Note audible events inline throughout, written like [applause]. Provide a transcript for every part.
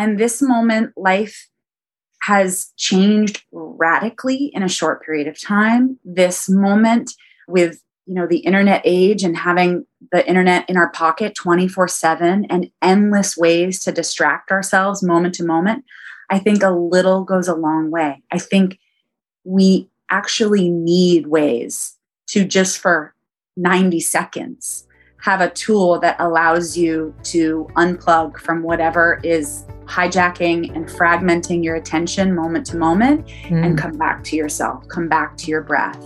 And this moment, life has changed radically in a short period of time. This moment with you know the internet age and having the internet in our pocket 24/7 and endless ways to distract ourselves moment to moment, I think a little goes a long way. I think we actually need ways to just for 90 seconds have a tool that allows you to unplug from whatever is hijacking and fragmenting your attention moment to moment mm. and come back to yourself, come back to your breath.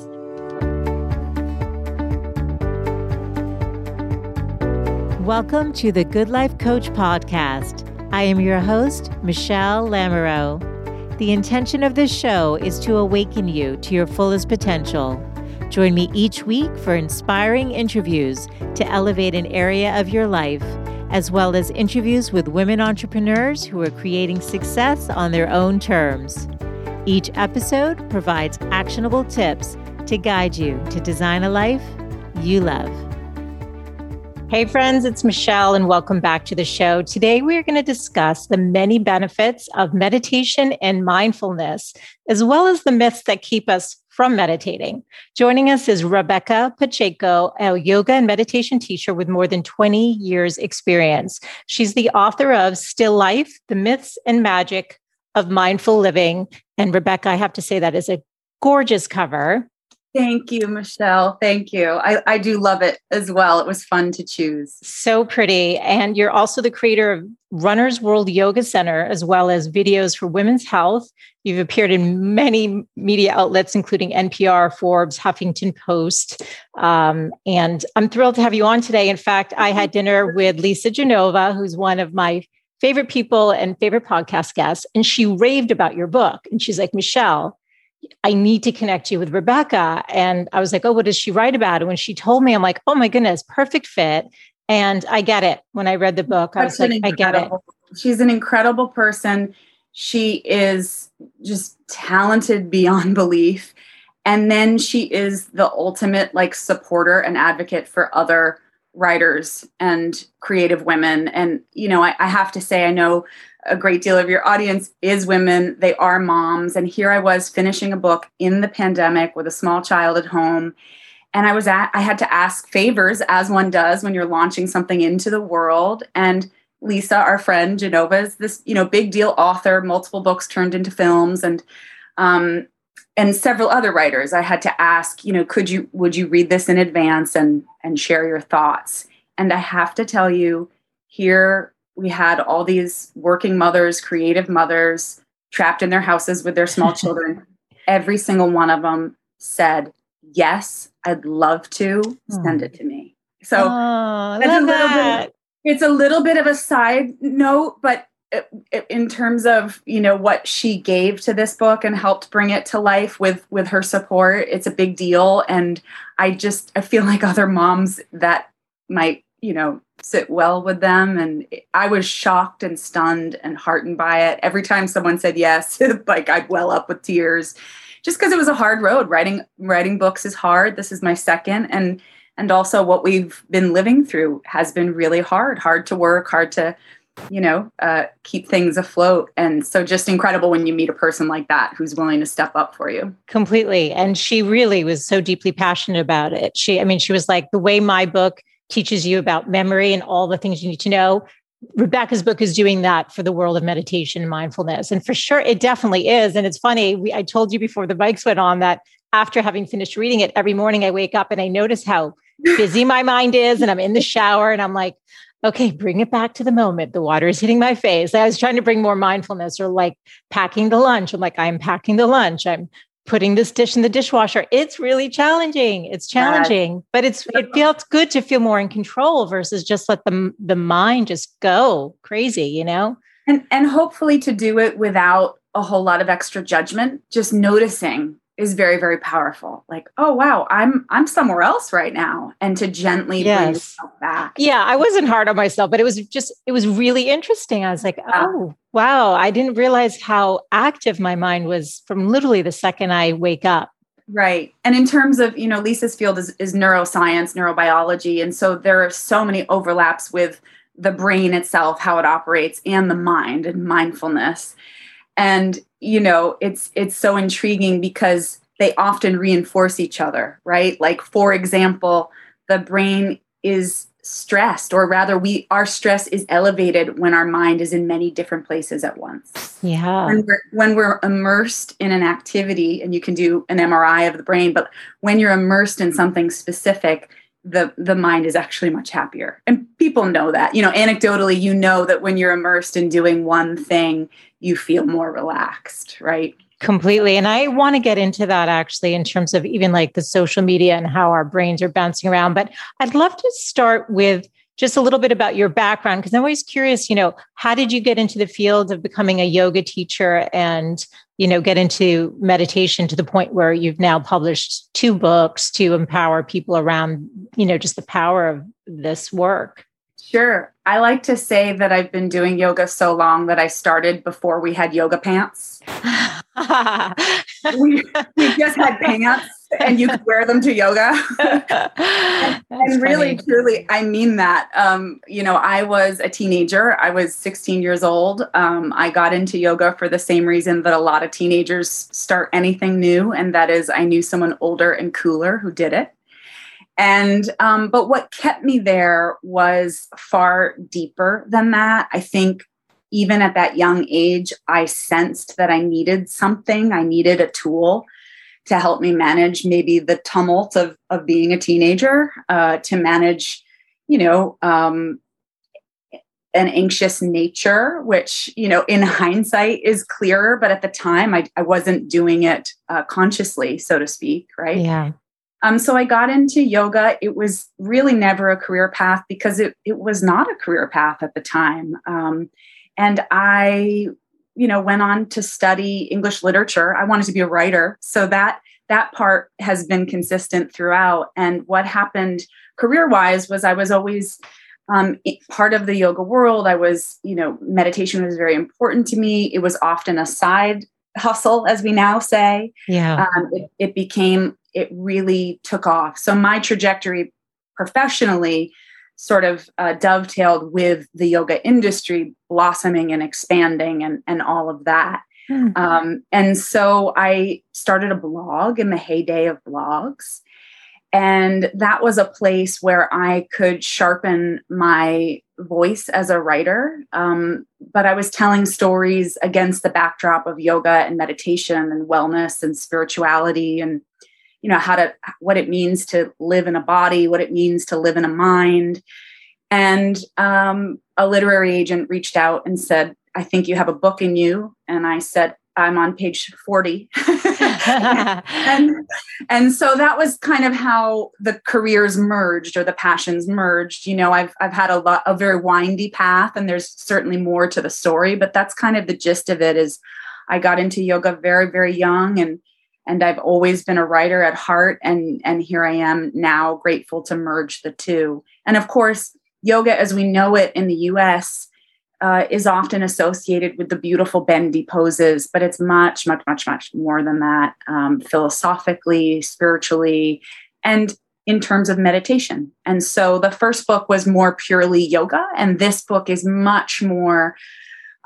Welcome to the Good Life Coach podcast. I am your host, Michele Lamoureux. The intention of this show is to awaken you to your fullest potential. Join me each week for inspiring interviews to elevate an area of your life as well as interviews with women entrepreneurs who are creating success on their own terms. Each episode provides actionable tips to guide you to design a life you love. Hey, friends, it's Michele, and welcome back to the show. Today, we are going to discuss the many benefits of meditation and mindfulness, as well as the myths that keep us from meditating. Joining us is Rebecca Pacheco, a yoga and meditation teacher with more than 20 years experience. She's the author of Still Life, The Myths and Magic of Mindful Living. And Rebecca, I have to say that is a gorgeous cover. Thank you, Michele. Thank you. I, I do love it as well. It was fun to choose. So pretty. And you're also the creator of Runner's World Yoga Center, as well as videos for women's health. You've appeared in many media outlets, including NPR, Forbes, Huffington Post. Um, and I'm thrilled to have you on today. In fact, I had dinner with Lisa Genova, who's one of my favorite people and favorite podcast guests. And she raved about your book. And she's like, Michele, I need to connect you with Rebecca. And I was like, oh, what does she write about? And when she told me, I'm like, oh my goodness, perfect fit. And I get it. When I read the book, I was like, I get it. She's an incredible person. She is just talented beyond [laughs] belief. And then she is the ultimate like supporter and advocate for other writers and creative women. And, you know, I, I have to say, I know a great deal of your audience is women. They are moms. And here I was finishing a book in the pandemic with a small child at home. And I was at, I had to ask favors as one does when you're launching something into the world. And Lisa, our friend Genova, is this, you know, big deal author, multiple books turned into films and um, and several other writers. I had to ask, you know, could you would you read this in advance and and share your thoughts? And I have to tell you, here we had all these working mothers, creative mothers trapped in their houses with their small [laughs] children. Every single one of them said, Yes, I'd love to send it to me. So oh, it's, a little bit, it's a little bit of a side note, but in terms of you know what she gave to this book and helped bring it to life with with her support it's a big deal. And i just i feel [laughs] like other moms that might you know sit well with them. And i was shocked and stunned and heartened by it. Every time someone said yes [laughs] like i'd well up with tears just because it was a hard road. Writing writing books is hard. This is my second. And and also what we've been living through has been really hard. Hard to work hard to you know uh, keep things afloat. And so just incredible when you meet a person like that who's willing to step up for you. Completely. And she really was so deeply passionate about it. She i mean she was like the way my book teaches you about memory and all the things you need to know. Rebecca's book is doing that for the world of meditation and mindfulness. And for sure, it definitely is. And it's funny, we, I told you before the bikes went on that after having finished reading it, every morning I wake up and I notice how busy my mind is. And I'm in the shower and I'm like, okay, bring it back to the moment. The water is hitting my face. I was trying to bring more mindfulness or like packing the lunch. I'm like, I'm packing the lunch. I'm putting this dish in the dishwasher. It's really challenging. It's challenging but it's it feels good to feel more in control versus just let the the mind just go crazy you know? And and hopefully to do it without a whole lot of extra judgment just noticing is very very powerful. Like oh wow i'm i'm somewhere else right now. And to gently yes. bring yourself back. Yeah i wasn't hard on myself but it was just it was really interesting. I was like oh wow. I didn't realize how active my mind was from literally the second i wake up. Right. And in terms of you know lisa's field is, is neuroscience neurobiology. And so there are so many overlaps with the brain itself, how it operates, and the mind and mindfulness. And you know, it's it's so intriguing because they often reinforce each other, right? Like for example, the brain is stressed or rather we our stress is elevated when our mind is in many different places at once yeah when we're, when we're immersed in an activity and you can do an mri of the brain but when you're immersed in something specific the the mind is actually much happier and people know that you know anecdotally you know that when you're immersed in doing one thing you feel more relaxed right Completely. And I want to get into that actually in terms of even like the social media and how our brains are bouncing around. But I'd love to start with just a little bit about your background because I'm always curious, you know, how did you get into the field of becoming a yoga teacher and, you know, get into meditation to the point where you've now published two books to empower people around, you know, just the power of this work? Sure. I like to say that I've been doing yoga so long that I started before we had yoga pants. [laughs] we, we just had pants and you could wear them to yoga. [laughs] and, and really, truly, I mean that. Um, you know, I was a teenager. I was 16 years old. Um, I got into yoga for the same reason that a lot of teenagers start anything new, and that is I knew someone older and cooler who did it. And, um, but what kept me there was far deeper than that. I think even at that young age, I sensed that I needed something, I needed a tool to help me manage maybe the tumult of, of being a teenager, uh, to manage, you know, um, an anxious nature, which, you know, in [laughs] hindsight is clearer, but at the time I, I wasn't doing it uh, consciously, so to speak, right? Yeah. Um, so I got into yoga. It was really never a career path because it, it was not a career path at the time. Um, and I, you know, went on to study English literature. I wanted to be a writer. So that that part has been consistent throughout. And what happened career wise was I was always um, part of the yoga world. I was, you know, meditation was very important to me. It was often a side hustle, as we now say. Yeah. Um, it, it became it really took off. So my trajectory professionally sort of uh, dovetailed with the yoga industry blossoming and expanding and, and all of that. Mm-hmm. Um, and so I started a blog in the heyday of blogs. And that was a place where I could sharpen my voice as a writer. Um, but I was telling stories against the backdrop of yoga and meditation and wellness and spirituality and you know how to what it means to live in a body what it means to live in a mind. And um, a literary agent reached out and said i think you have a book in you. And i said i'm on page 40 [laughs] and, and so that was kind of how the careers merged or the passions merged. You know i've, I've had a lot a very windy path and there's certainly more to the story but that's kind of the gist of it is i got into yoga very very young and and I've always been a writer at heart and and here I am now grateful to merge the two. And of course, yoga as we know it in the US uh, is often associated with the beautiful bendy poses, but it's much, much, much, much more than that um, philosophically, spiritually, and in terms of meditation. And so the first book was more purely yoga, and this book is much more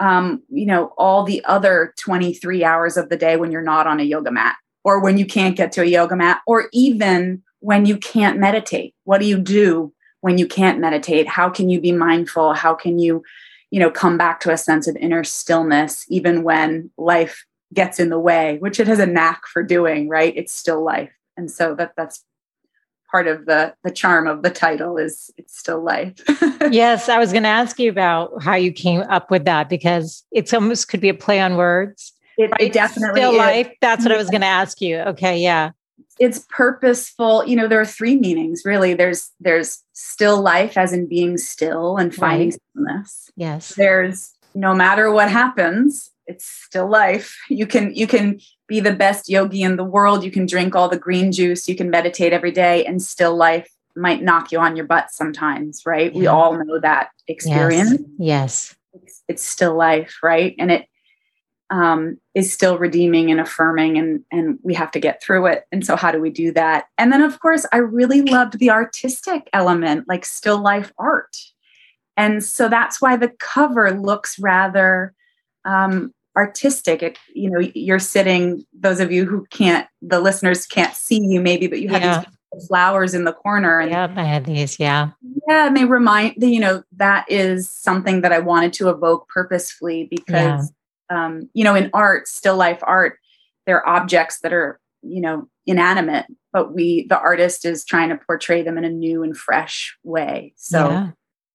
um, you know, all the other 23 hours of the day when you're not on a yoga mat or when you can't get to a yoga mat, or even when you can't meditate. What do you do when you can't meditate? How can you be mindful? How can you, you know, come back to a sense of inner stillness even when life gets in the way, which it has a knack for doing, right? It's still life. And so that that's part of the the charm of the title is it's still life. [laughs] yes, I was going to ask you about how you came up with that because it's almost could be a play on words. It, right? it definitely still is. life. That's what I was mm-hmm. going to ask you. Okay, yeah. It's purposeful. You know, there are three meanings really. There's there's still life as in being still and finding right. stillness. Yes. There's no matter what happens, it's still life. You can you can be the best yogi in the world. You can drink all the green juice. You can meditate every day, and still life might knock you on your butt sometimes, right? Yeah. We all know that experience. Yes. yes. It's, it's still life, right? And it um, is still redeeming and affirming and and we have to get through it and so how do we do that and then of course i really loved the artistic element like still life art And so that's why the cover looks rather um, artistic. It, you know, you're sitting, those of you who can't, the listeners can't see you maybe, but you have yeah. these flowers in the corner. And, yeah, I had these. Yeah. Yeah. And they remind, the you know, that is something that I wanted to evoke purposefully because, yeah. Um, you know, in art, still life art, there are objects that are, you know, inanimate, but we, the artist is trying to portray them in a new and fresh way. So, yeah.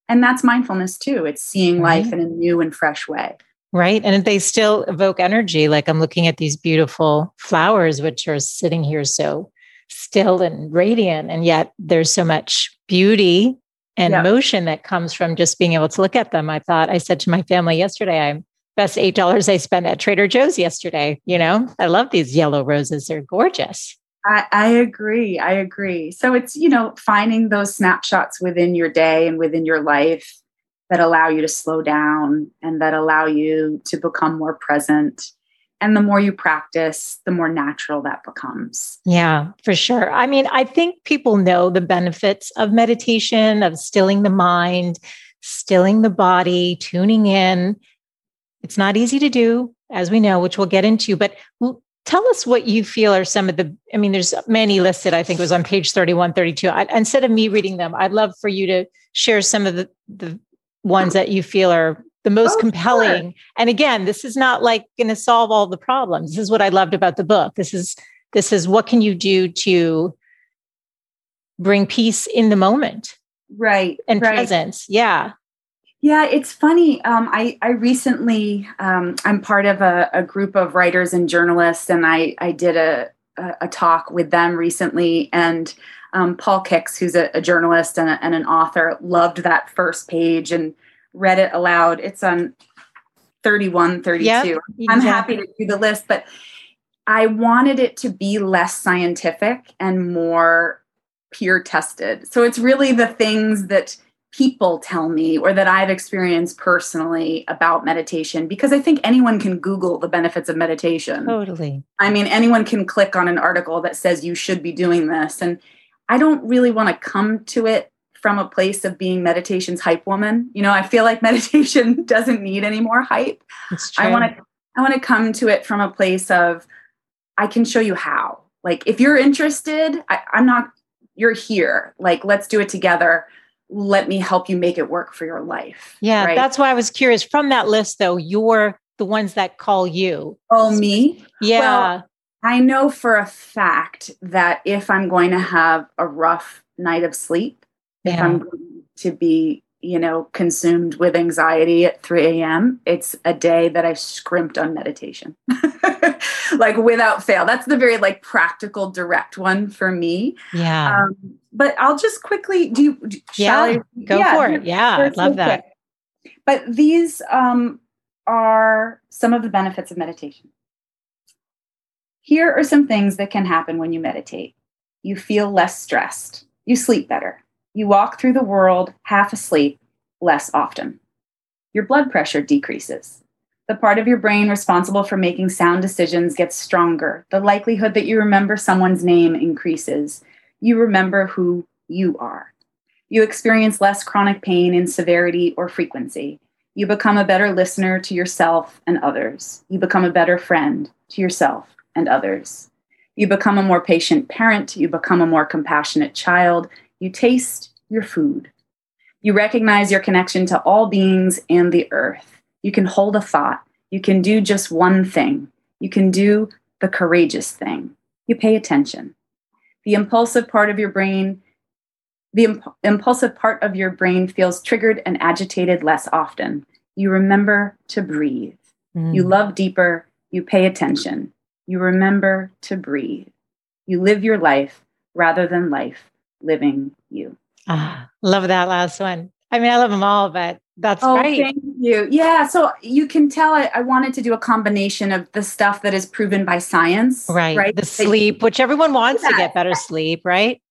and that's mindfulness too. It's seeing right. life in a new and fresh way. Right. And they still evoke energy. Like I'm looking at these beautiful flowers, which are sitting here so still and radiant. And yet there's so much beauty and yeah. motion that comes from just being able to look at them. I thought, I said to my family yesterday, I'm best $8 I spent at Trader Joe's yesterday. You know, I love these yellow roses. They're gorgeous. I, I, agree. I agree. So it's, you know, finding those snapshots within your day and within your life that allow you to slow down and that allow you to become more present. And the more you practice, the more natural that becomes. Yeah, for sure. I mean, I think people know the benefits of meditation, of stilling the mind, stilling the body, tuning in. It's not easy to do, as we know, which we'll get into, but tell us what you feel are some of the i mean there's many listed i think it was on page 31 32 I, instead of me reading them i'd love for you to share some of the, the ones that you feel are the most oh, compelling. Sure. and again this is not like going to solve all the problems. This is what i loved about the book. This is this is what can you do to bring peace in the moment. Right and right. presence. Yeah yeah, it's funny. Um, I I recently um, I'm part of a, a, group of writers and journalists, and I I did a a, a talk with them recently, and um, Paul Kix, who's a, a journalist and, and, an author, loved that first page and read it aloud. It's on 31, 32. Yep, I'm happy to do the list, but I wanted it to be less scientific and more peer tested. So it's really the things that people tell me or that I've experienced personally about meditation because I think anyone can Google the benefits of meditation. Totally. I mean, anyone can click on an article that says you should be doing this. And I don't really want to come to it from a place of being meditation's hype woman. You know, I feel like [laughs] meditation doesn't need any more hype. I want to I want to come to it from a place of I can show you how. Like if you're interested, I, I'm not you're here. Like let's do it together let me help you make it work for your life. Yeah, right? that's why I was curious. From that list, though, you're the ones that call you. Oh, me? Yeah. Well, I know for a fact that if I'm going to have a rough night of sleep, yeah. if I'm going to be, you know, consumed with anxiety at 3 a.m., it's a day that I scrimped on meditation. [laughs] [laughs] like without fail. That's the very like practical, direct one for me. Yeah. Um, but I'll just quickly do. You, yeah, I, go yeah, for it. Yeah, I love that. But these um, are some of the benefits of meditation. Here are some things that can happen when you meditate. You feel less stressed. You sleep better. You walk through the world half asleep less often. Your blood pressure decreases. The part of your brain responsible for making sound decisions gets stronger. The likelihood that you remember someone's name increases you remember who you are. You experience less chronic pain in severity or frequency. You become a better listener to yourself and others. You become a better friend to yourself and others. You become a more patient parent. You become a more compassionate child. You taste your food. You recognize your connection to all beings and the earth. You can hold a thought. You can do just one thing. You can do the courageous thing. You pay attention the impulsive part of your brain the imp- impulsive part of your brain feels triggered and agitated less often you remember to breathe mm. you love deeper you pay attention you remember to breathe you live your life rather than life living you ah love that last one i mean i love them all but that's oh, great. Thank you. Yeah. So you can tell I, I, wanted to do a combination of the stuff that is proven by science. Right. right? The sleep, which everyone wants yeah. to get better sleep, right?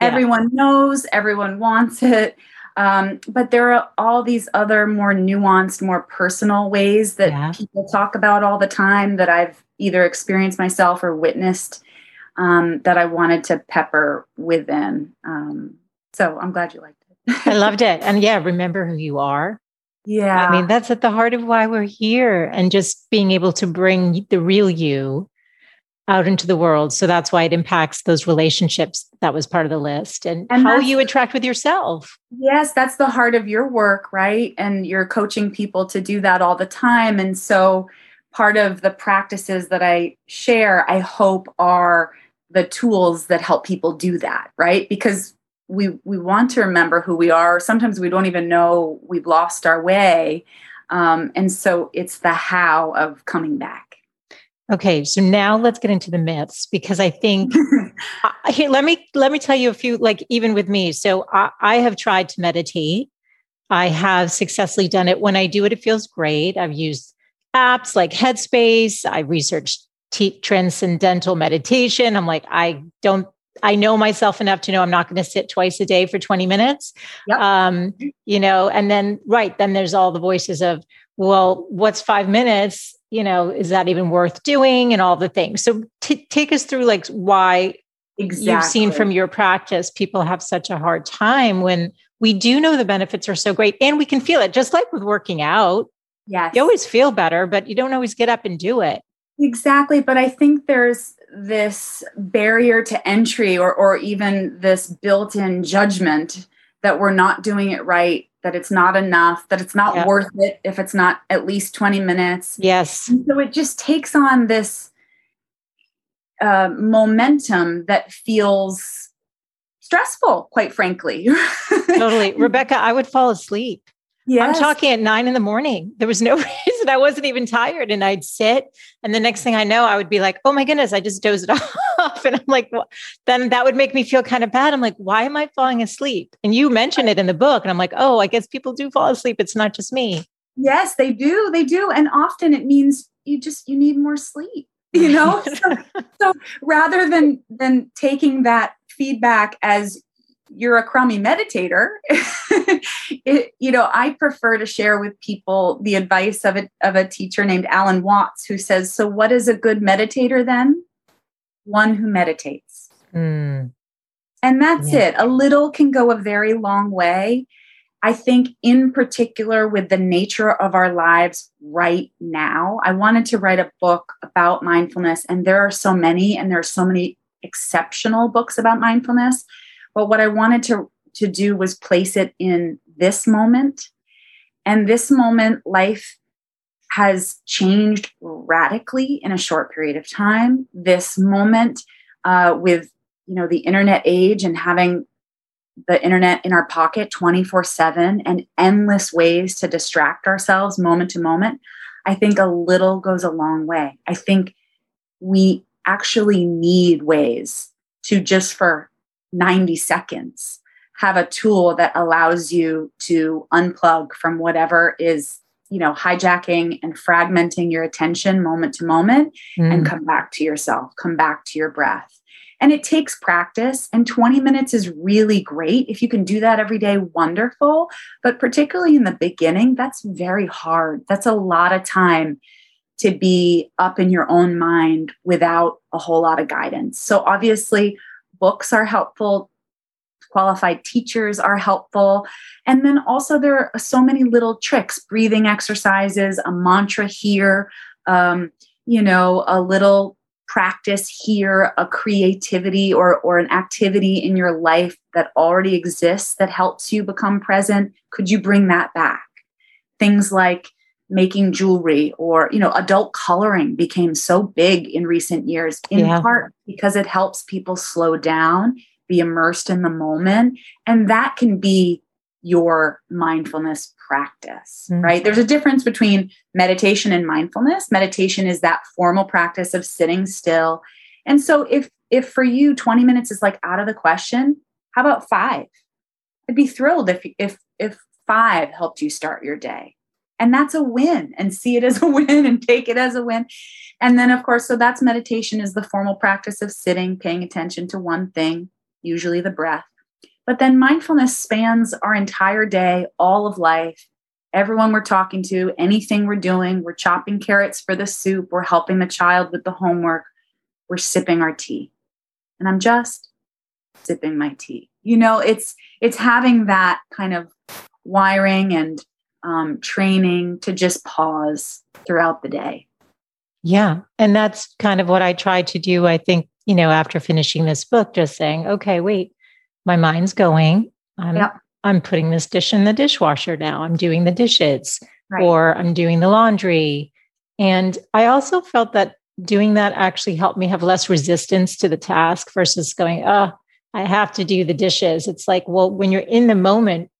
Everyone yeah. knows, everyone wants it. Um, but there are all these other more nuanced, more personal ways that yeah. people talk about all the time that I've either experienced myself or witnessed um, that I wanted to pepper within. Um, so I'm glad you liked it. I loved it. And yeah, [laughs] remember who you are. Yeah. I mean, that's at the heart of why we're here and just being able to bring the real you out into the world. So that's why it impacts those relationships. That was part of the list and, and how you attract with yourself. Yes, that's the heart of your work, right? And you're coaching people to do that all the time. And so part of the practices that I share, I hope are the tools that help people do that, right? Because we we want to remember who we are. Sometimes we don't even know we've lost our way, um, and so it's the how of coming back. Okay, so now let's get into the myths because I think [laughs] here let me let me tell you a few. Like even with me, so I, I have tried to meditate. I have successfully done it. When I do it, it feels great. I've used apps like Headspace. I researched t- transcendental meditation. I'm like, I don't I know myself enough to know I'm not going to sit twice a day for 20 minutes. Yep. Um, you know, and then, right, then there's all the voices of, well, what's five minutes? You know, is that even worth doing and all the things? So t- take us through like why exactly. you've seen from your practice, people have such a hard time when we do know the benefits are so great and we can feel it, just like with working out. Yes. You always feel better, but you don't always get up and do it. Exactly. But I think there's this barrier to entry or, or even this built in judgment that we're not doing it right, that it's not enough, that it's not worth it if it's not at least 20 minutes. Yes. And so it just takes on this uh, momentum that feels stressful, quite frankly. [laughs] totally. Rebecca, I would fall asleep. Yes. I'm talking at nine in the morning. There was no [laughs] reason. I wasn't even tired. And I'd sit. And the next thing I know, I would be like, oh my goodness, I just dozed [laughs] off. And I'm like, well, then that would make me feel kind of bad. I'm like, why am I falling asleep? And you mentioned it in the book. And I'm like, oh, I guess people do fall asleep. It's not just me. Yes, they do. They do. And often it means you just, you need more sleep, [laughs] you know? so, so rather than, than taking that feedback as you're a crummy meditator. [laughs] It, you know i prefer to share with people the advice of a, of a teacher named alan watts who says so what is a good meditator then? One who meditates. Mm. and that's yeah. it. A little can go a very long way. I think in particular with the nature of our lives right now i wanted to write a book about mindfulness and there are so many and there are so many exceptional books about mindfulness but what I wanted to, to do was place it in this moment. And this moment, life has changed radically in a short period of time. This moment uh, with you know the internet age and having the internet in our pocket 24 7 and endless ways to distract ourselves moment to moment, I think a little goes a long way. I think we actually need ways to just for 90 seconds have a tool that allows you to unplug from whatever is you know hijacking and fragmenting your attention moment to moment mm. and come back to yourself come back to your breath. And it takes practice and 20 minutes is really great if you can do that every day wonderful. But particularly in the beginning that's very hard. That's a lot of time to be up in your own mind without a whole lot of guidance. So obviously books are helpful qualified teachers are helpful. And then also, there are so many little tricks breathing exercises, a mantra here, um, you know, a little practice here, a creativity or, or an activity in your life that already exists that helps you become present. Could you bring that back? Things like making jewelry or you know adult coloring became so big in recent years in yeah. part because it helps people slow down be immersed in the moment and that can be your mindfulness practice mm-hmm. right? There's a difference between meditation and mindfulness. Meditation is that formal practice of sitting still. And so if if for you 20 minutes is like out of the question how about 5 i'd be thrilled if if if 5 helped you start your day and that's a win and see it as a [laughs] win and take it as a win. And then of course so that's meditation is the formal practice of sitting paying attention to one thing usually the breath. But then mindfulness spans our entire day all of life. Everyone we're talking to anything we're doing we're chopping carrots for the soup we're helping the child with the homework we're sipping our tea. And i'm just sipping my tea. You know, it's it's having that kind of wiring and um, training to just pause throughout the day. Yeah. And that's kind of what I try to do. I think, you know, after finishing this book, just saying, okay, wait, my mind's going. I'm, yep. I'm putting this dish in the dishwasher now. I'm doing the dishes right. or I'm doing the laundry. And I also felt that doing that actually helped me have less resistance to the task versus going, oh, I have to do the dishes. It's like, well, when you're in the moment,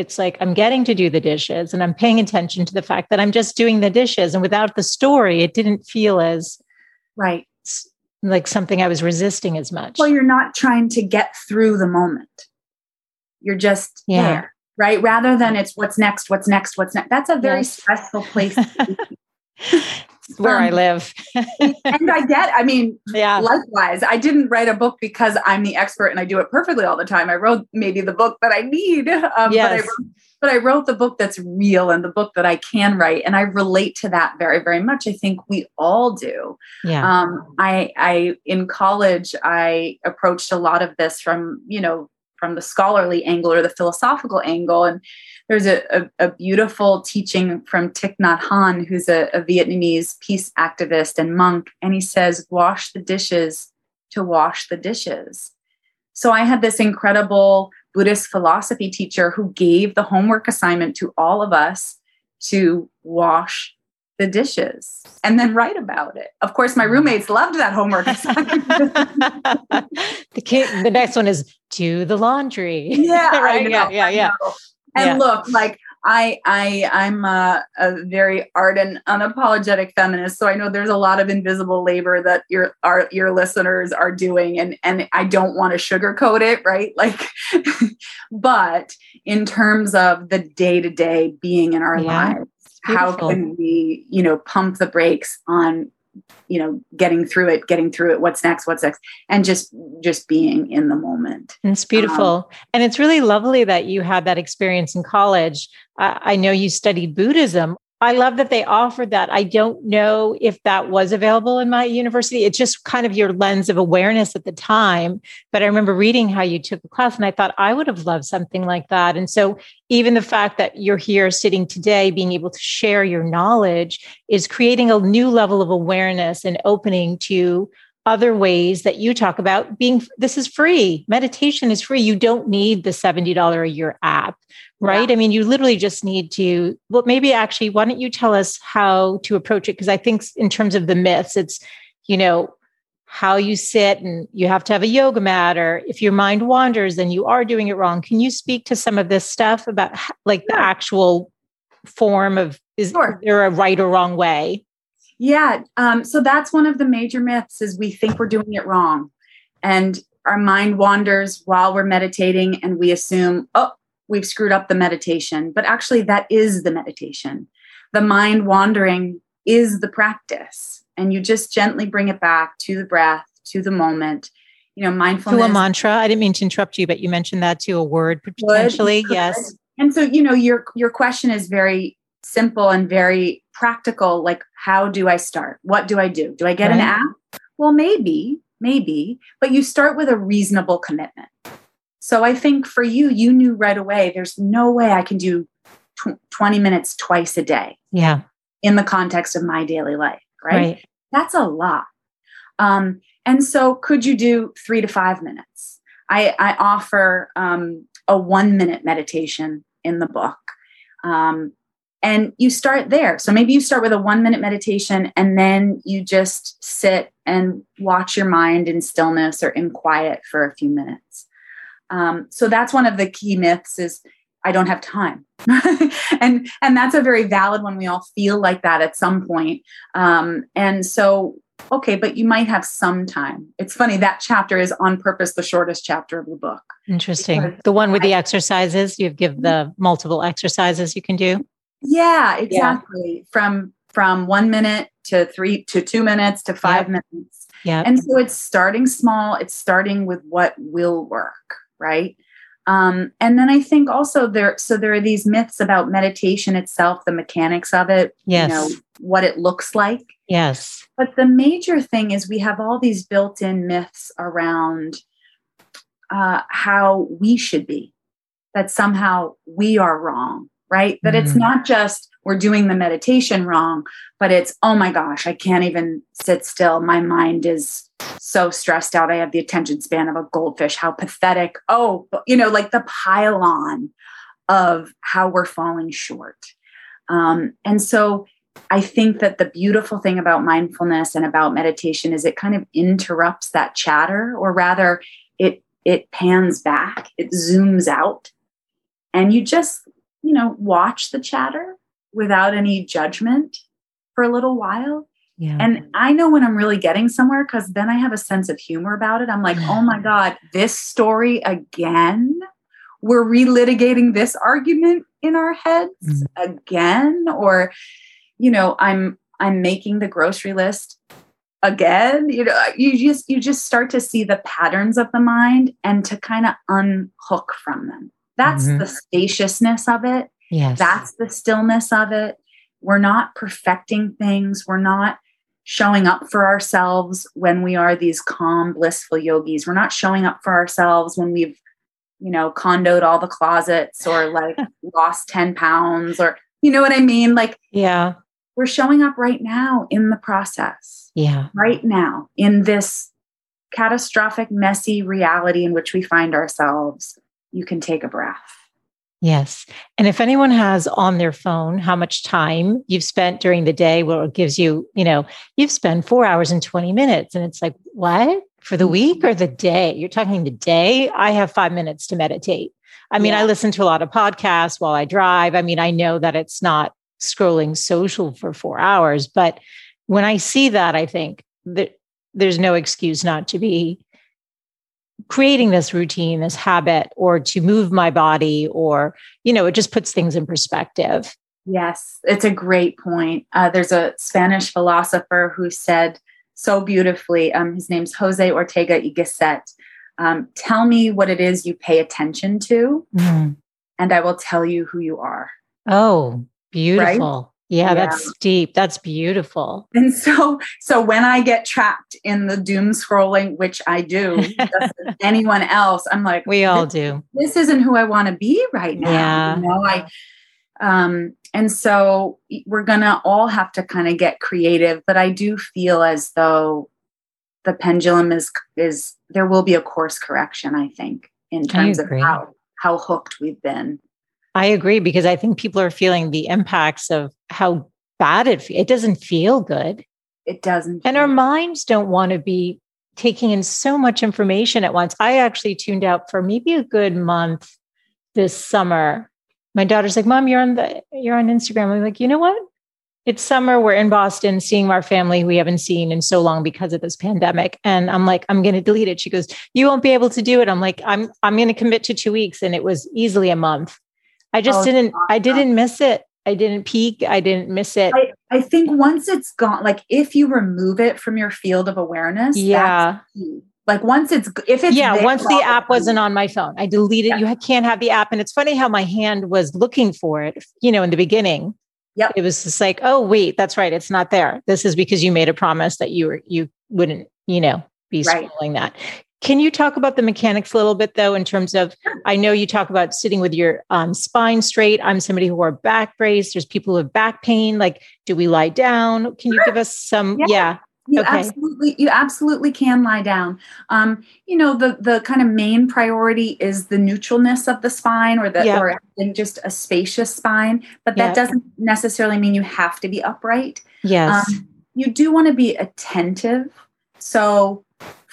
it's like I'm getting to do the dishes and I'm paying attention to the fact that I'm just doing the dishes. And without the story, it didn't feel as right like something I was resisting as much. Well, you're not trying to get through the moment. You're just yeah. there, right? Rather than it's what's next, what's next, what's next. That's a very yes. stressful place. [laughs] where um, I live. [laughs] and I get, I mean, yeah. likewise, I didn't write a book because I'm the expert and I do it perfectly all the time. I wrote maybe the book that I need, um, yes. but, I wrote, but I wrote the book that's real and the book that I can write. And I relate to that very, very much. I think we all do. Yeah. Um, I, I, in college, I approached a lot of this from, you know, from the scholarly angle or the philosophical angle. And there's a, a, a beautiful teaching from Thich Nhat Hanh, who's a, a Vietnamese peace activist and monk. And he says, wash the dishes to wash the dishes. So I had this incredible Buddhist philosophy teacher who gave the homework assignment to all of us to wash the dishes and then write about it. Of course, my roommates mm. loved that homework assignment. [laughs] [laughs] the kid, the next one is do the laundry. Yeah, [laughs] right. yeah, yeah, yeah. And yeah. look, like I I I'm a, a, very ardent, unapologetic feminist, so I know there's a lot of invisible labor that your our your listeners are doing, and and I don't want to sugarcoat it, right? Like, but in terms of the day to day being in our yeah. lives, how can we, you know, pump the brakes on you know getting through it getting through it what's next what's next and just just being in the moment. It's beautiful. Um, and it's really lovely that you had that experience in college. I, I know you studied buddhism I love that they offered that. I don't know if that was available in my university. It's just kind of your lens of awareness at the time. But I remember reading how you took the class and I thought I would have loved something like that. And so even the fact that you're here sitting today, being able to share your knowledge is creating a new level of awareness and opening to other ways that you talk about being this is free. Meditation is free. You don't need the $70 a year app right? Yeah. i mean you literally just need to well maybe actually why don't you tell us how to approach it? Because i think in terms of the myths it's you know how you sit and you have to have a yoga mat or if your mind wanders then you are doing it wrong can you speak to some of this stuff about like the actual form of is sure. there a right or wrong way yeah. Um, so that's one of the major myths is we think we're doing it wrong. And our mind wanders while we're meditating and we assume, oh, we've screwed up the meditation. But actually, that is the meditation. The mind wandering is the practice. And you just gently bring it back to the breath, to the moment. You know, mindfulness. To a mantra. I didn't mean to interrupt you, but you mentioned that to a word potentially. Good. Yes. And so, you know, your your question is very simple and very practical like how do i start? What do i do? Do i get right. an app? Well maybe maybe but you start with a reasonable commitment. So i think for you you knew right away there's no way i can do tw- 20 minutes twice a day yeah. in the context of my daily life right, right. that's a lot. Um, and so could you do three to five minutes? I, I offer um, a one minute meditation in the book. Um, and you start there. So maybe you start with a one minute meditation and then you just sit and watch your mind in stillness or in quiet for a few minutes. Um, so that's one of the key myths is I don't have time. [laughs] and and that's a very valid one. We all feel like that at some point. Um, and so okay, but you might have some time. It's funny that chapter is on purpose the shortest chapter of the book. Interesting. The one with I, the exercises, you give the multiple exercises you can do. Yeah, exactly. Yeah. From from one minute to three to two minutes to five yep. minutes. Yeah. And so it's starting small, it's starting with what will work, right? Um, and then I think also there, so there are these myths about meditation itself, the mechanics of it, yes. you know, what it looks like. Yes. But the major thing is we have all these built in myths around uh, how we should be, that somehow we are wrong, right? That mm-hmm. it's not just we're doing the meditation wrong, but it's, oh my gosh, I can't even sit still. My mind is so stressed out. I have the attention span of a goldfish. How pathetic. Oh, you know, like the pile-on of how we're falling short. Um, and so I think that the beautiful thing about mindfulness and about meditation is it kind of interrupts that chatter, or rather, it it pans back, it zooms out, and you just you know watch the chatter without any judgment for a little while. Yeah. And I know when I'm really getting somewhere because then I have a sense of humor about it. I'm like, oh my God, this story again? We're relitigating this argument in our heads mm-hmm. again? Or, you know, I'm I'm making the grocery list again. You know, you just you just start to see the patterns of the mind and to kind of unhook from them. That's mm-hmm. the spaciousness of it Yes. That's the stillness of it. We're not perfecting things. We're not showing up for ourselves when we are these calm, blissful yogis. We're not showing up for ourselves when we've, you know, Kondo'd all the closets or like [laughs] lost 10 pounds or, you know what I mean? Like, yeah, we're showing up right now in the process. Yeah. Right now in this catastrophic, messy reality in which we find ourselves. You can take a breath. Yes. And if anyone has on their phone how much time you've spent during the day, well, it gives you, you know, you've spent four hours and 20 minutes. And it's like, what? For the week or the day? You're talking the day? I have five minutes to meditate. I mean, yeah. I listen to a lot of podcasts while I drive. I mean, I know that it's not scrolling social for four hours, but when I see that, I think that there's no excuse not to be creating this routine, this habit, or to move my body, or, you know, it just puts things in perspective. Yes, it's a great point. Uh, there's a Spanish philosopher who said so beautifully, um, his name's Jose Ortega y Gasset. Um, tell me what it is you pay attention to, mm. and I will tell you who you are. Oh, beautiful. Right? Yeah, yeah, that's deep. That's beautiful. And so, so when I get trapped in the doom scrolling, which I do, [laughs] anyone else, I'm like, we all do. This isn't who I want to be right now. Yeah. You know, I, um, and so we're gonna all have to kind of get creative. But I do feel as though the pendulum is is there will be a course correction. I think in terms of how how hooked we've been. I agree because I think people are feeling the impacts of how bad it it doesn't feel good. It doesn't. And our minds don't want to be taking in so much information at once. I actually tuned out for maybe a good month this summer. My daughter's like, "Mom, you're on the you're on Instagram." I'm like, "You know what? It's summer. We're in Boston seeing our family we haven't seen in so long because of this pandemic." And I'm like, "I'm going to delete it." She goes, "You won't be able to do it." I'm like, "I'm I'm going to commit to 2 weeks." And it was easily a month. I just oh, didn't, awesome. I didn't miss it. I didn't peek. I didn't miss it. I, I, think once it's gone, like if you remove it from your field of awareness, yeah. Like once it's, if it's, yeah, there, once the app wasn't on my phone, I deleted, yeah. you can't have the app. And it's funny how my hand was looking for it, you know, in the beginning. Yep. It was just like, oh, wait, that's right. It's not there. This is because you made a promise that you were, you wouldn't, you know, be right. scrolling that. Can you talk about the mechanics a little bit, though, in terms of? I know you talk about sitting with your um, spine straight. I'm somebody who wore back brace. There's people who have back pain. Like, do we lie down? Can you give us some? Yeah. yeah. You okay. absolutely, you absolutely can lie down. Um, you know, the the kind of main priority is the neutralness of the spine, or the yeah. or just a spacious spine. But that yeah. doesn't necessarily mean you have to be upright. Yes, um, you do want to be attentive. So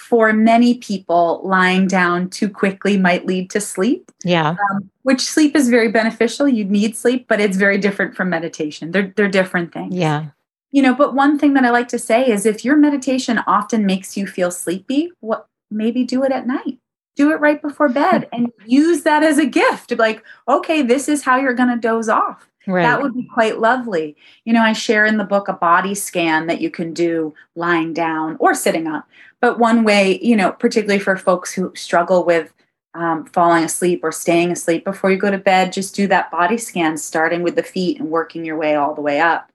for many people, lying down too quickly might lead to sleep. Yeah. Um, which sleep is very beneficial. You need sleep, but it's very different from meditation. They're, they're different things. Yeah. You know, but one thing that I like to say is if your meditation often makes you feel sleepy, what maybe do it at night. Do it right before bed and use that as a gift. Like, okay, this is how you're going to doze off. Right. That would be quite lovely. You know, I share in the book a body scan that you can do lying down or sitting up. But one way, you know, particularly for folks who struggle with um, falling asleep or staying asleep before you go to bed, just do that body scan, starting with the feet and working your way all the way up.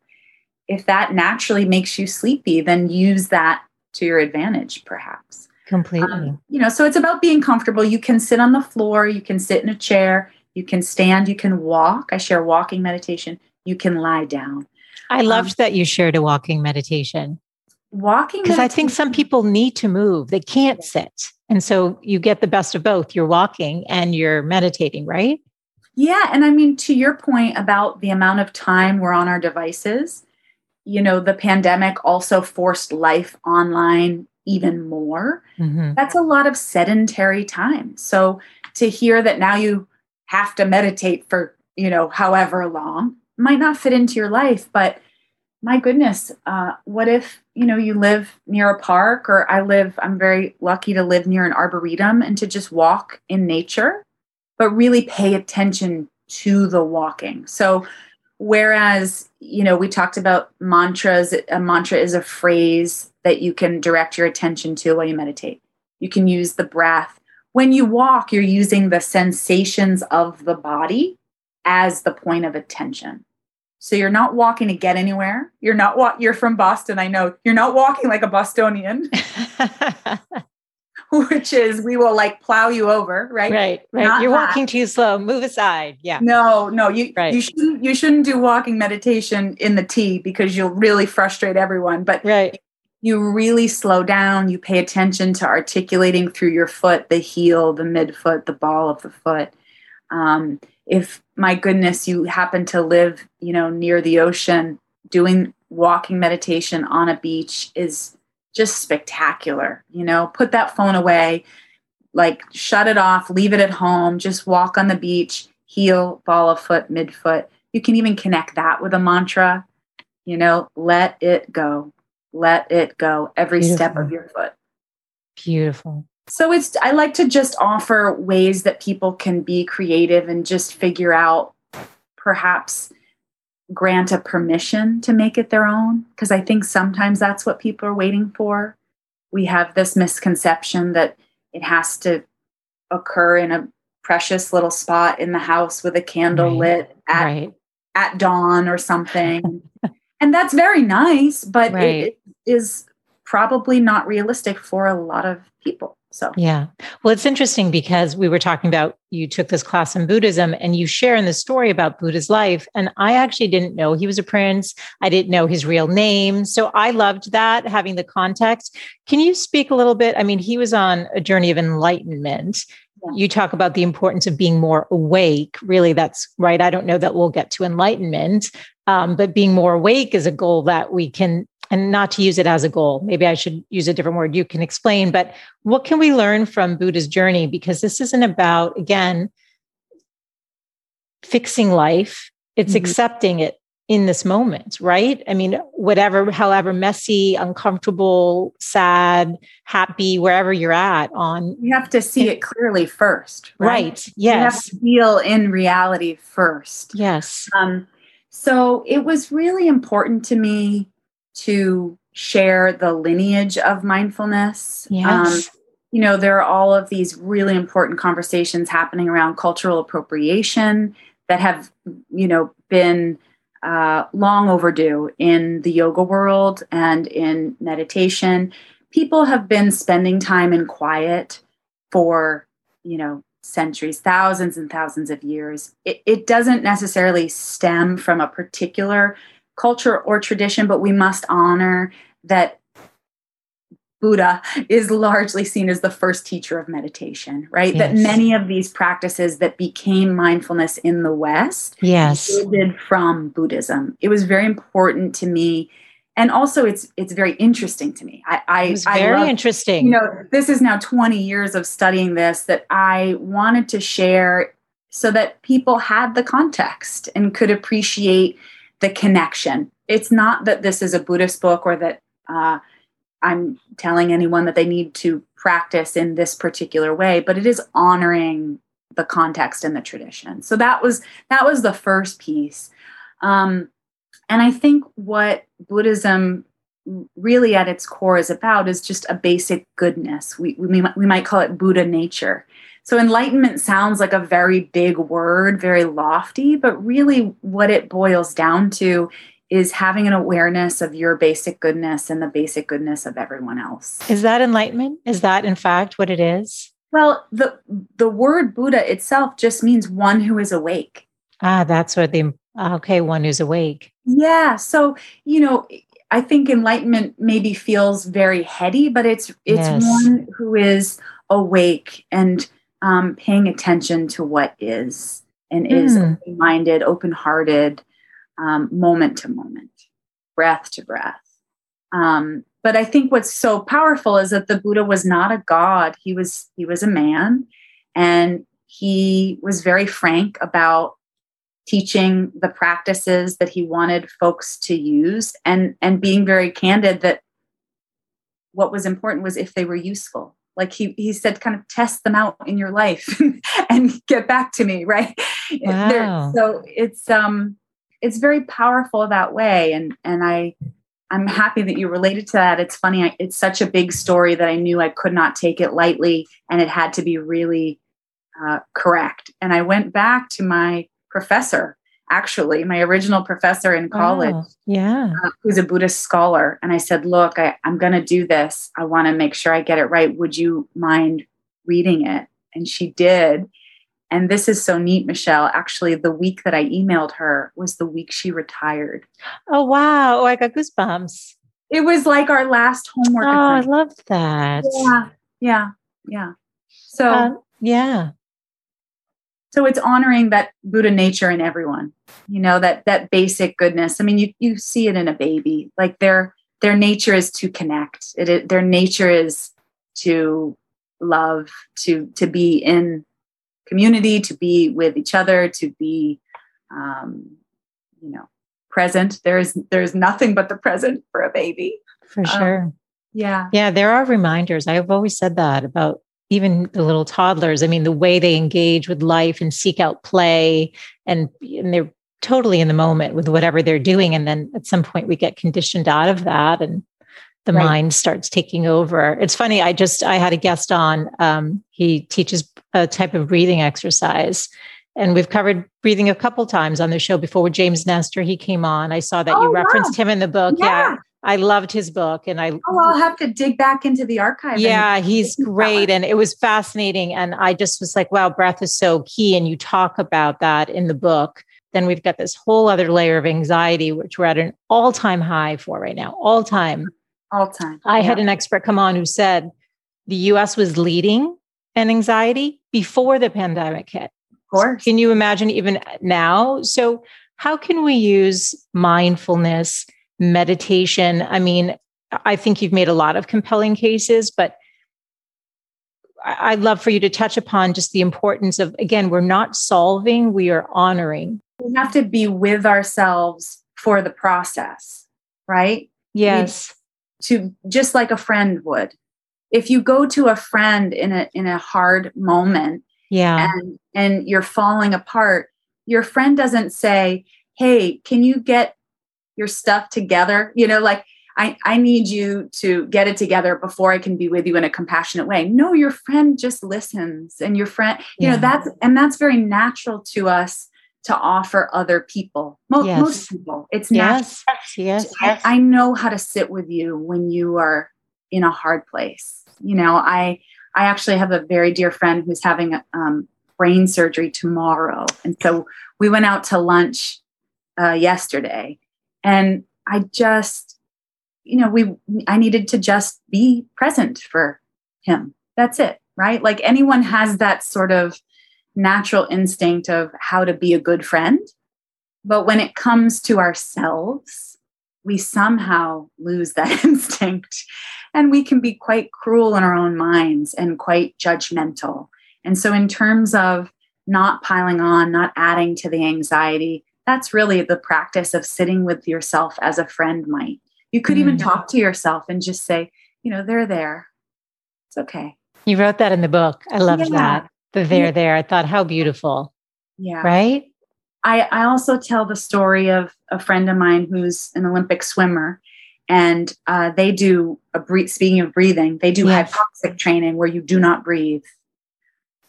If that naturally makes you sleepy, then use that to your advantage, perhaps. Completely. Um, you know, so it's about being comfortable. You can sit on the floor, you can sit in a chair, you can stand, you can walk. I share walking meditation. You can lie down. I loved um, that you shared a walking meditation. Walking because I think some people need to move. They can't sit. And so you get the best of both. You're walking and you're meditating, right? Yeah. And I mean, to your point about the amount of time we're on our devices, you know, the pandemic also forced life online even more. Mm-hmm. That's a lot of sedentary time. So to hear that now you have to meditate for, you know, however long might not fit into your life, but my goodness, uh, what if, you know, you live near a park or I live, I'm very lucky to live near an arboretum and to just walk in nature, but really pay attention to the walking. So, whereas, you know, we talked about mantras, a mantra is a phrase that you can direct your attention to while you meditate. You can use the breath. When you walk, you're using the sensations of the body as the point of attention. So you're not walking to get anywhere. You're not you're from Boston. I know you're not walking like a Bostonian, [laughs] [laughs] which is we will like plow you over, right? Right, right. Not you're that. walking too slow. Move aside. Yeah. No, no. You right. you shouldn't you shouldn't do walking meditation in the T because you'll really frustrate everyone. But right you really slow down. You pay attention to articulating through your foot, the heel, the midfoot, the ball of the foot. Um, if my goodness, you happen to live, you know, near the ocean, doing walking meditation on a beach is just spectacular. You know, put that phone away, like shut it off, leave it at home, just walk on the beach, heel, ball of foot, midfoot. You can even connect that with a mantra. You know, let it go let it go every Beautiful. step of your foot. Beautiful. So it's I like to just offer ways that people can be creative and just figure out perhaps grant a permission to make it their own because I think sometimes that's what people are waiting for. We have this misconception that it has to occur in a precious little spot in the house with a candle right. lit at right. at dawn or something. And that's very nice, but right. it, is probably not realistic for a lot of people. So, yeah. Well, it's interesting because we were talking about you took this class in Buddhism and you share in the story about Buddha's life. And I actually didn't know he was a prince. I didn't know his real name. So I loved that, having the context. Can you speak a little bit? I mean, he was on a journey of enlightenment. You talk about the importance of being more awake. Really, that's right. I don't know that we'll get to enlightenment, um, but being more awake is a goal that we can and not to use it as a goal. Maybe I should use a different word. You can explain, but what can we learn from Buddha's journey? Because this isn't about, again, fixing life, it's mm-hmm. accepting it in this moment, right? I mean, whatever, however messy, uncomfortable, sad, happy, wherever you're at on. You have to see it clearly first. Right. right. Yes. You have to feel in reality first. Yes. Um, so it was really important to me to share the lineage of mindfulness. Yes. Um, you know, there are all of these really important conversations happening around cultural appropriation that have, you know, been uh, long overdue in the yoga world and in meditation. People have been spending time in quiet for, you know, centuries, thousands and thousands of years. It, it doesn't necessarily stem from a particular culture or tradition, but we must honor that Buddha is largely seen as the first teacher of meditation, right? Yes. That many of these practices that became mindfulness in the West yes. did from Buddhism. It was very important to me. And also it's it's very interesting to me. I, I it's very I love, interesting. You know, this is now 20 years of studying this that I wanted to share so that people had the context and could appreciate the connection. It's not that this is a Buddhist book or that uh, I'm telling anyone that they need to practice in this particular way, but it is honoring the context and the tradition. So that was that was the first piece. Um, and I think what Buddhism really at its core is about is just a basic goodness. We, we, we might call it Buddha nature. So, enlightenment sounds like a very big word, very lofty, but really what it boils down to is having an awareness of your basic goodness and the basic goodness of everyone else. Is that enlightenment? Is that in fact what it is? Well, the the word Buddha itself just means one who is awake. Ah, that's what the okay, one who's awake. Yeah. So, you know, I think enlightenment maybe feels very heady, but it's it's yes. one who is awake and um, paying attention to what is and mm. is hmm. open-minded, open-hearted, um, moment to moment, breath to breath. Um, but I think what's so powerful is that the Buddha was not a god; he was he was a man, and he was very frank about teaching the practices that he wanted folks to use and and being very candid that what was important was if they were useful. Like he he said kind of test them out in your life [laughs] and get back to me right? Wow. so it's um it's very powerful that way. And and i i'm happy that you related to that. It's funny I, it's such a big story that i knew i could not take it lightly and it had to be really uh, correct. And i went back to my professor actually my original professor in college wow. yeah. uh, who's a buddhist scholar. And i said look I, i'm going to do this. I want to make sure i get it right. Would you mind reading it? And she did. And this is so neat Michele. Actually the week that i emailed her was the week she retired. Oh wow. Oh i got goosebumps. It was like our last homework oh i love that. Yeah. Yeah. Yeah. So uh, yeah so it's honoring that buddha nature in everyone you know that that basic goodness. I mean you you see it in a baby. Like their their nature is to connect. It, it their nature is to love to to be in community to be with each other to be um you know present. There's there's nothing but the present for a baby. For sure. Um, yeah. Yeah there are reminders. I've always said that about even the little toddlers i mean the way they engage with life and seek out play and, and they're totally in the moment with whatever they're doing and then at some point we get conditioned out of that and the right. mind starts taking over it's funny i just i had a guest on um, he teaches a type of breathing exercise and we've covered breathing a couple times on the show before with james nestor he came on i saw that oh, you referenced wow. him in the book yeah. yeah. I loved his book and I Oh, I'll have to dig back into the archive. Yeah, he's great and it was fascinating and I just was like, wow, breath is so key and you talk about that in the book. Then we've got this whole other layer of anxiety which we're at an all-time high for right now. All time. All time. I yeah. had an expert come on who said the US was leading in anxiety before the pandemic hit. Of course. Can you imagine even now? So how can we use mindfulness meditation. I mean, I think you've made a lot of compelling cases, but I'd love for you to touch upon just the importance of, again, we're not solving, we are honoring. We have to be with ourselves for the process, right? Yes. We, to just like a friend would. If you go to a friend in a in a hard moment, yeah, and and you're falling apart, your friend doesn't say, "Hey, can you get your stuff together you know like I, I need you to get it together before I can be with you in a compassionate way. No, your friend just listens and your friend, you yeah. know, that's, and that's very natural to us to offer other people. Most, yes. most people, it's yes. Yes. I, I know how to sit with you when you are in a hard place. You know, I, I actually have a very dear friend who's having a, um, brain surgery tomorrow. And so we went out to lunch uh, yesterday and i just you know we i needed to just be present for him. That's it right? Like anyone has that sort of natural instinct of how to be a good friend. But when it comes to ourselves we somehow lose that [laughs] instinct. And we can be quite cruel in our own minds and quite judgmental. And so in terms of not piling on not adding to the anxiety that's really the practice of sitting with yourself as a friend might. You could mm-hmm. even talk to yourself and just say, you know, they're there. It's okay. You wrote that in the book. I love yeah. that. The they're yeah. there. I thought, how beautiful. Yeah. Right? I, I also tell the story of a friend of mine who's an Olympic swimmer. And uh, they do a breathe, speaking of breathing, they do yes. hypoxic training where you do not breathe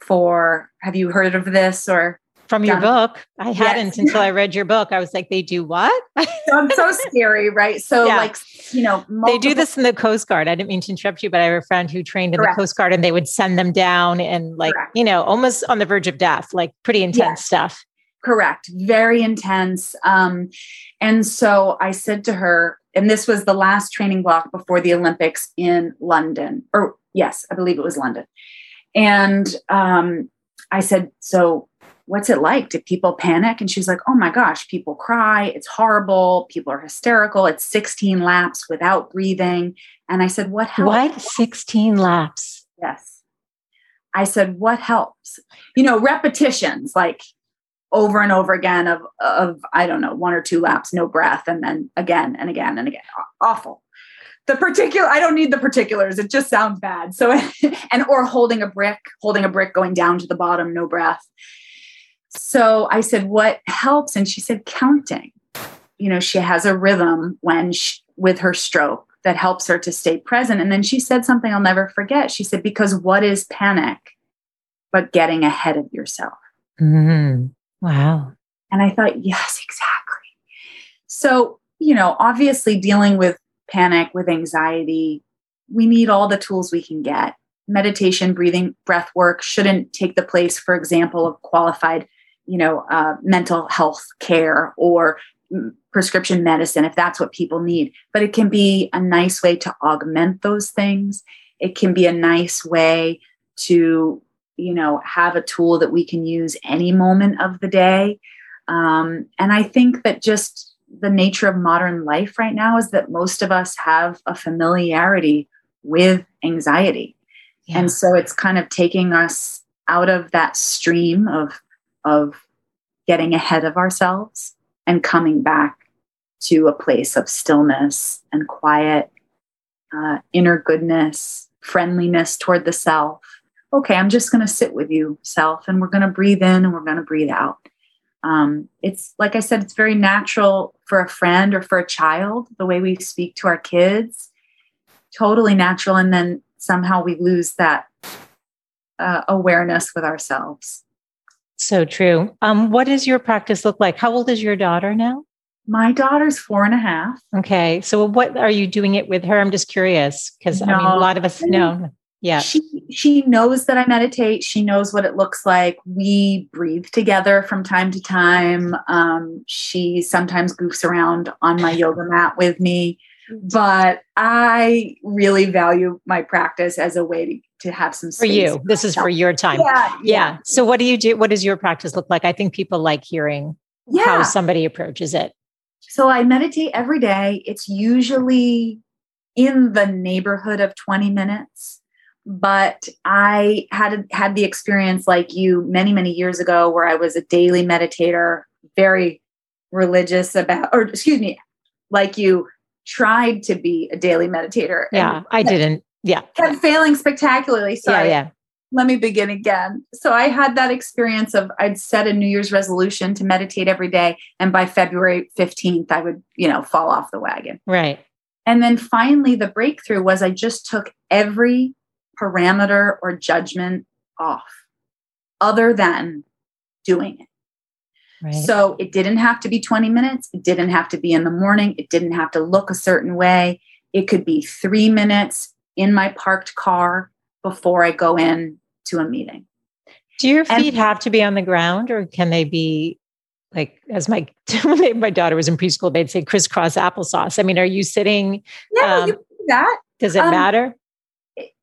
for have you heard of this or From your book. I hadn't until I [laughs] read your book. I was like, they do what? so, I'm so scary, right? So, yeah. like, you know, multiple- they do this in the Coast Guard. I didn't mean to interrupt you, but I have a friend who trained in Correct. the Coast Guard and they would send them down and, like, Correct. you know, almost on the verge of death, like pretty intense yes. stuff. Correct. Very intense. Um, and so I said to her, and this was the last training block before the Olympics in London, or yes, I believe it was London. And um, I said, So what's it like? Did people panic? And she's like, Oh my gosh, people cry. It's horrible. People are hysterical. It's 16 laps without breathing. And I said, What helps? What? 16 laps? Yes. I said, What helps? You know, repetitions like over and over again of, of, I don't know, one or two laps, no breath, and then again and again and again. Awful the particular i don't need the particulars it just sounds bad so [laughs] and or holding a brick holding a brick going down to the bottom no breath so i said what helps? And she said counting. You know she has a rhythm when she, with her stroke that helps her to stay present. And then she said something i'll never forget. She said because what is panic but getting ahead of yourself? Mm-hmm. wow. And i thought yes exactly. So you know obviously dealing with panic, with anxiety, we need all the tools we can get. Meditation, breathing, breath work shouldn't take the place, for example, of qualified, you know, uh, mental health care or prescription medicine if that's what people need. But it can be a nice way to augment those things. It can be a nice way to, you know, have a tool that we can use any moment of the day. Um, and I think that just the nature of modern life right now is that most of us have a familiarity with anxiety. Yeah. And so it's kind of taking us out of that stream of of getting ahead of ourselves and coming back to a place of stillness and quiet, uh, inner goodness, friendliness toward the self. Okay, I'm just going to sit with you, self, and we're going to breathe in and we're going to breathe out um, it's like I said, it's very natural for a friend or for a child, the way we speak to our kids, totally natural. And then somehow we lose that uh, awareness with ourselves. So true. Um, what does your practice look like? How old is your daughter now? My daughter's four and a half. Okay. So what are you doing it with her? I'm just curious because no. I mean, a lot of us know. Yeah. She she knows that I meditate. She knows what it looks like. We breathe together from time to time. Um, she sometimes goofs around on my yoga mat with me. But I really value my practice as a way to, to have some for you. This is for your time. Yeah, yeah. yeah. So what do you do? What does your practice look like? I think people like hearing yeah. how somebody approaches it. So I meditate every day. It's usually in the neighborhood of 20 minutes but I had had the experience like you many many years ago where I was a daily meditator, very religious about or excuse me, like you tried to be a daily meditator. Yeah, I didn't. Yeah. Kept failing spectacularly. Sorry. Yeah, yeah. Let me begin again. So I had that experience of I'd set a New Year's resolution to meditate every day. And by February 15th, I would, you know, fall off the wagon. Right. And then finally the breakthrough was I just took every parameter or judgment off other than doing it. Right. So it didn't have to be 20 minutes. It didn't have to be in the morning. It didn't have to look a certain way. It could be three minutes in my parked car before I go in to a meeting. Do your feet and, have to be on the ground or can they be like as my [laughs] my daughter was in preschool, they'd say crisscross applesauce. I mean, are you sitting? Yeah, um, you that. Does it um, matter?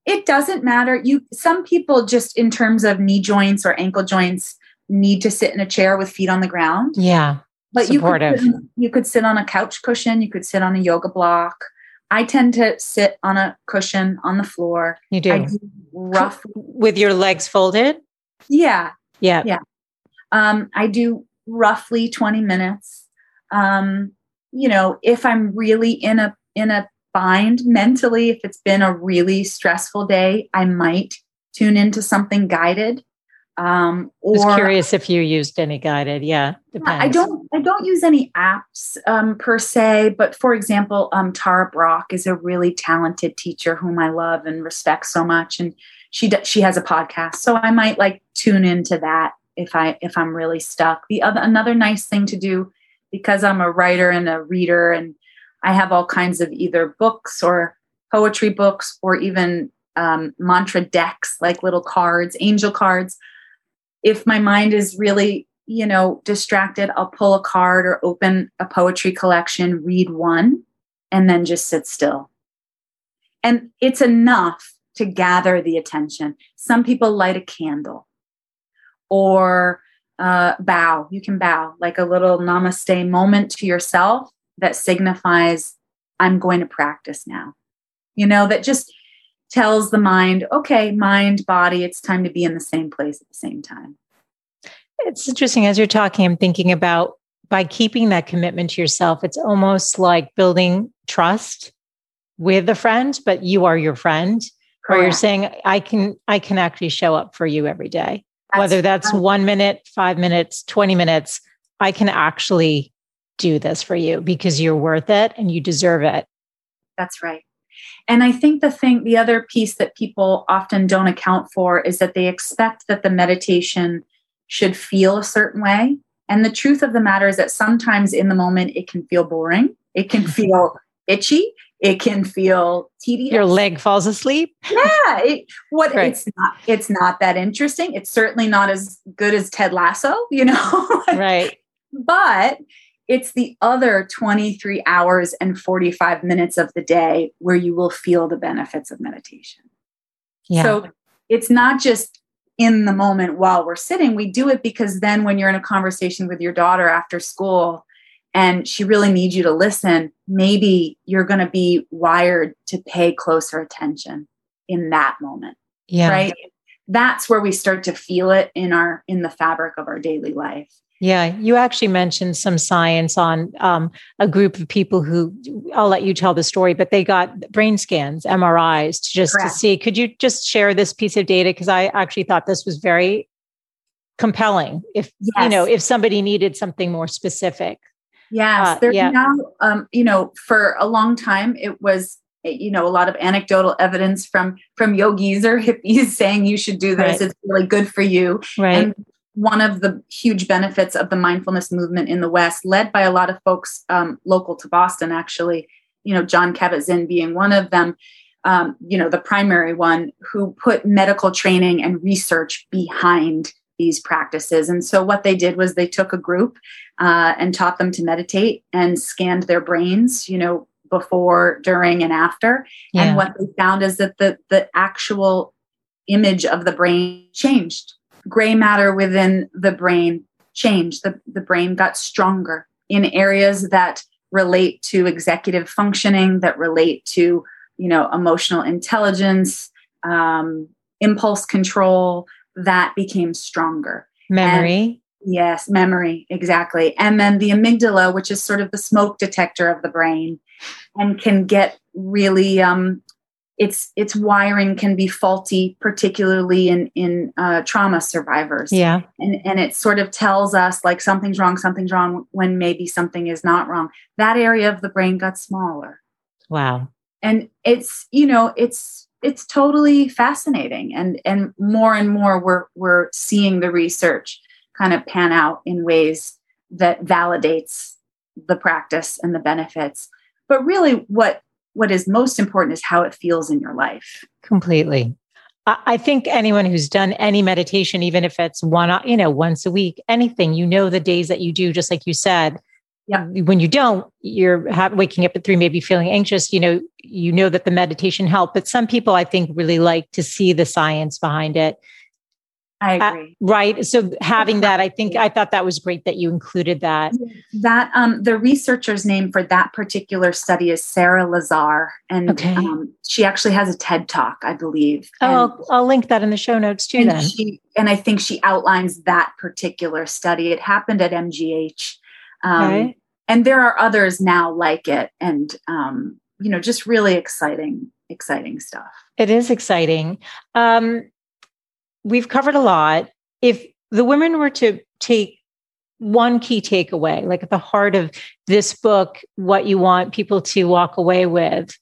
it doesn't matter you some people just in terms of knee joints or ankle joints need to sit in a chair with feet on the ground. Yeah but supportive. you could, you could sit on a couch cushion you could sit on a yoga block. I tend to sit on a cushion on the floor. You do, do rough with your legs folded? Yeah. Yeah. Yeah. Um, i do roughly 20 minutes. Um, you know if i'm really in a in a bind mentally if it's been a really stressful day i might tune into something guided um or I was curious if you used any guided yeah depends. i don't i don't use any apps um per se but for example um tara Brach is a really talented teacher whom i love and respect so much and she she has a podcast so i might like tune into that if I if I'm really stuck. The other another nice thing to do because I'm a writer and a reader and I have all kinds of either books or poetry books or even um, mantra decks, like little cards, angel cards. If my mind is really, you know, distracted, I'll pull a card or open a poetry collection, read one, and then just sit still. And it's enough to gather the attention. Some people light a candle or uh, bow. You can bow like a little namaste moment to yourself that signifies, I'm going to practice now. You know, that just tells the mind, okay, mind, body, it's time to be in the same place at the same time. It's interesting as you're talking, I'm thinking about by keeping that commitment to yourself, it's almost like building trust with a friend, but you are your friend. Correct. Where you're saying, I can, I can actually show up for you every day. That's Whether that's right. one minute, five minutes, 20 minutes, I can actually do this for you because you're worth it and you deserve it. That's right. And I think the thing, the other piece that people often don't account for is that they expect that the meditation should feel a certain way. And the truth of the matter is that sometimes in the moment it can feel boring, it can [laughs] feel itchy, it can feel tedious. Your leg falls asleep. Yeah, it, what right. it's not it's not that interesting. It's certainly not as good as Ted Lasso, you know. [laughs] right. But it's the other 23 hours and 45 minutes of the day where you will feel the benefits of meditation. Yeah. So it's not just in the moment while we're sitting. We do it because then when you're in a conversation with your daughter after school and she really needs you to listen, maybe you're going to be wired to pay closer attention in that moment. Yeah. Right? That's where we start to feel it in our in the fabric of our daily life. Yeah, you actually mentioned some science on um, a group of people who I'll let you tell the story, but they got brain scans, MRIs, to just Correct. to see. Could you just share this piece of data? Because I actually thought this was very compelling. If yes. you know, if somebody needed something more specific. Yes, uh, there's yeah. now, um, you know, for a long time it was, you know, a lot of anecdotal evidence from from yogis or [laughs] hippies saying you should do this. Right. It's really good for you. Right. And one of the huge benefits of the mindfulness movement in the West, led by a lot of folks um, local to Boston, actually, you know, Jon Kabat-Zinn being one of them, um, you know, the primary one who put medical training and research behind these practices. And so what they did was they took a group uh, and taught them to meditate and scanned their brains, you know, before, during, and after. Yeah. And what they found is that the the actual image of the brain changed gray matter within the brain changed. The, the brain got stronger in areas that relate to executive functioning, that relate to, you know, emotional intelligence, um, impulse control, that became stronger. Memory. Yes, memory, exactly. And then the amygdala, which is sort of the smoke detector of the brain and can get really um, its its wiring can be faulty, particularly in in uh, trauma survivors. Yeah, and and it sort of tells us like something's wrong, something's wrong when maybe something is not wrong. That area of the brain got smaller. Wow, and it's you know it's it's totally fascinating, and and more and more we're we're seeing the research kind of pan out in ways that validates the practice and the benefits. But really, what what is most important is how it feels in your life. Completely. I think anyone who's done any meditation, even if it's one, you know, once a week, anything, you know, the days that you do, just like you said, yeah. when you don't, you're waking up at three, maybe feeling anxious, you know, you know that the meditation helped. But some people, I think, really like to see the science behind it. I uh, agree. Uh, right. So having that, I think I thought that was great that you included that. That um, the researcher's name for that particular study is Sarah Lazar, and okay. um, she actually has a TED talk, I believe. Oh, I'll, I'll, link that in the show notes too. And then, she, and I think she outlines that particular study. It happened at MGH, um, okay. and there are others now like it, and um, you know, just really exciting, exciting stuff. It is exciting. Um, we've covered a lot. If the women were to take one key takeaway, like at the heart of this book, what you want people to walk away with,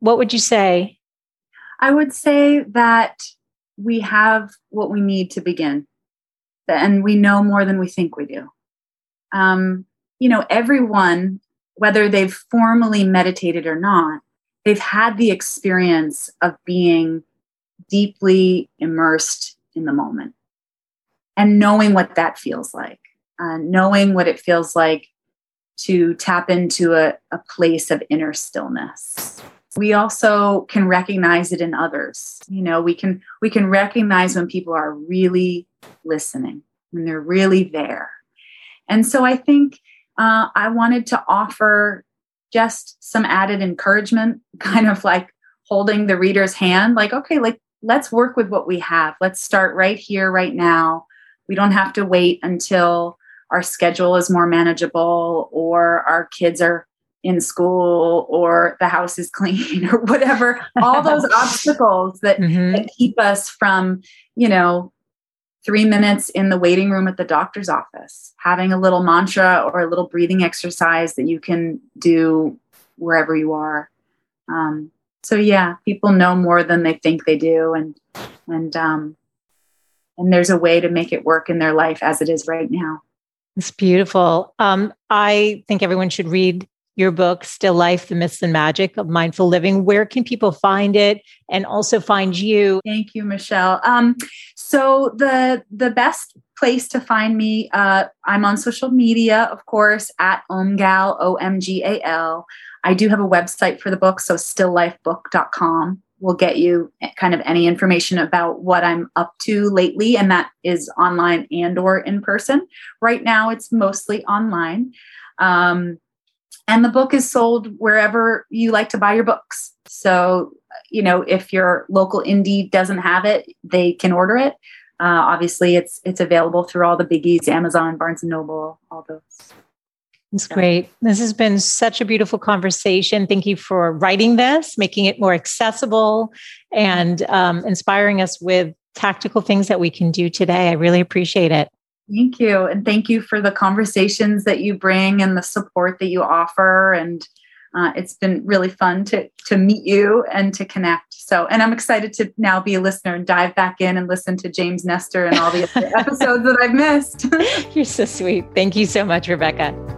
what would you say? I would say that we have what we need to begin. and we know more than we think we do. Um, you know, everyone, whether they've formally meditated or not, they've had the experience of being deeply immersed in the moment and knowing what that feels like, uh, knowing what it feels like to tap into a, a place of inner stillness. We also can recognize it in others. You know we can we can recognize when people are really listening when they're really there. And so i think uh, i wanted to offer just some added encouragement [laughs] kind of like holding the reader's hand like okay like let's work with what we have. Let's start right here right now. We don't have to wait until our schedule is more manageable or our kids are in school or the house is [laughs] clean or whatever. All those [laughs] obstacles that, mm-hmm. that keep us from you know three minutes in the waiting room at the doctor's office having a little mantra or a little breathing exercise that you can do wherever you are. Um, so yeah people know more than they think they do and and um, and there's a way to make it work in their life as it is right now it's beautiful. Um, I think everyone should read your book, Still Life, The Myths and Magic of Mindful Living. Where can people find it and also find you? Thank you, Michele. Um, so the the best place to find me, uh, I'm on social media, of course, at omgal, O-M-G-A-L. I do have a website for the book, so stilllifebook.com will get you kind of any information about what I'm up to lately, and that is online and or in person. Right now, it's mostly online. Um, and the book is sold wherever you like to buy your books. So, you know, if your local indie doesn't have it, they can order it. Uh, obviously, it's it's available through all the biggies: Amazon, Barnes and Noble, all those. It's great. This has been such a beautiful conversation. Thank you for writing this, making it more accessible, and um, inspiring us with tactical things that we can do today. I really appreciate it. Thank you. And thank you for the conversations that you bring and the support that you offer. And uh, it's been really fun to, to meet you and to connect. So, and I'm excited to now be a listener and dive back in and listen to James Nestor and all the [laughs] episodes that I've missed. You're so sweet. Thank you so much, Rebecca.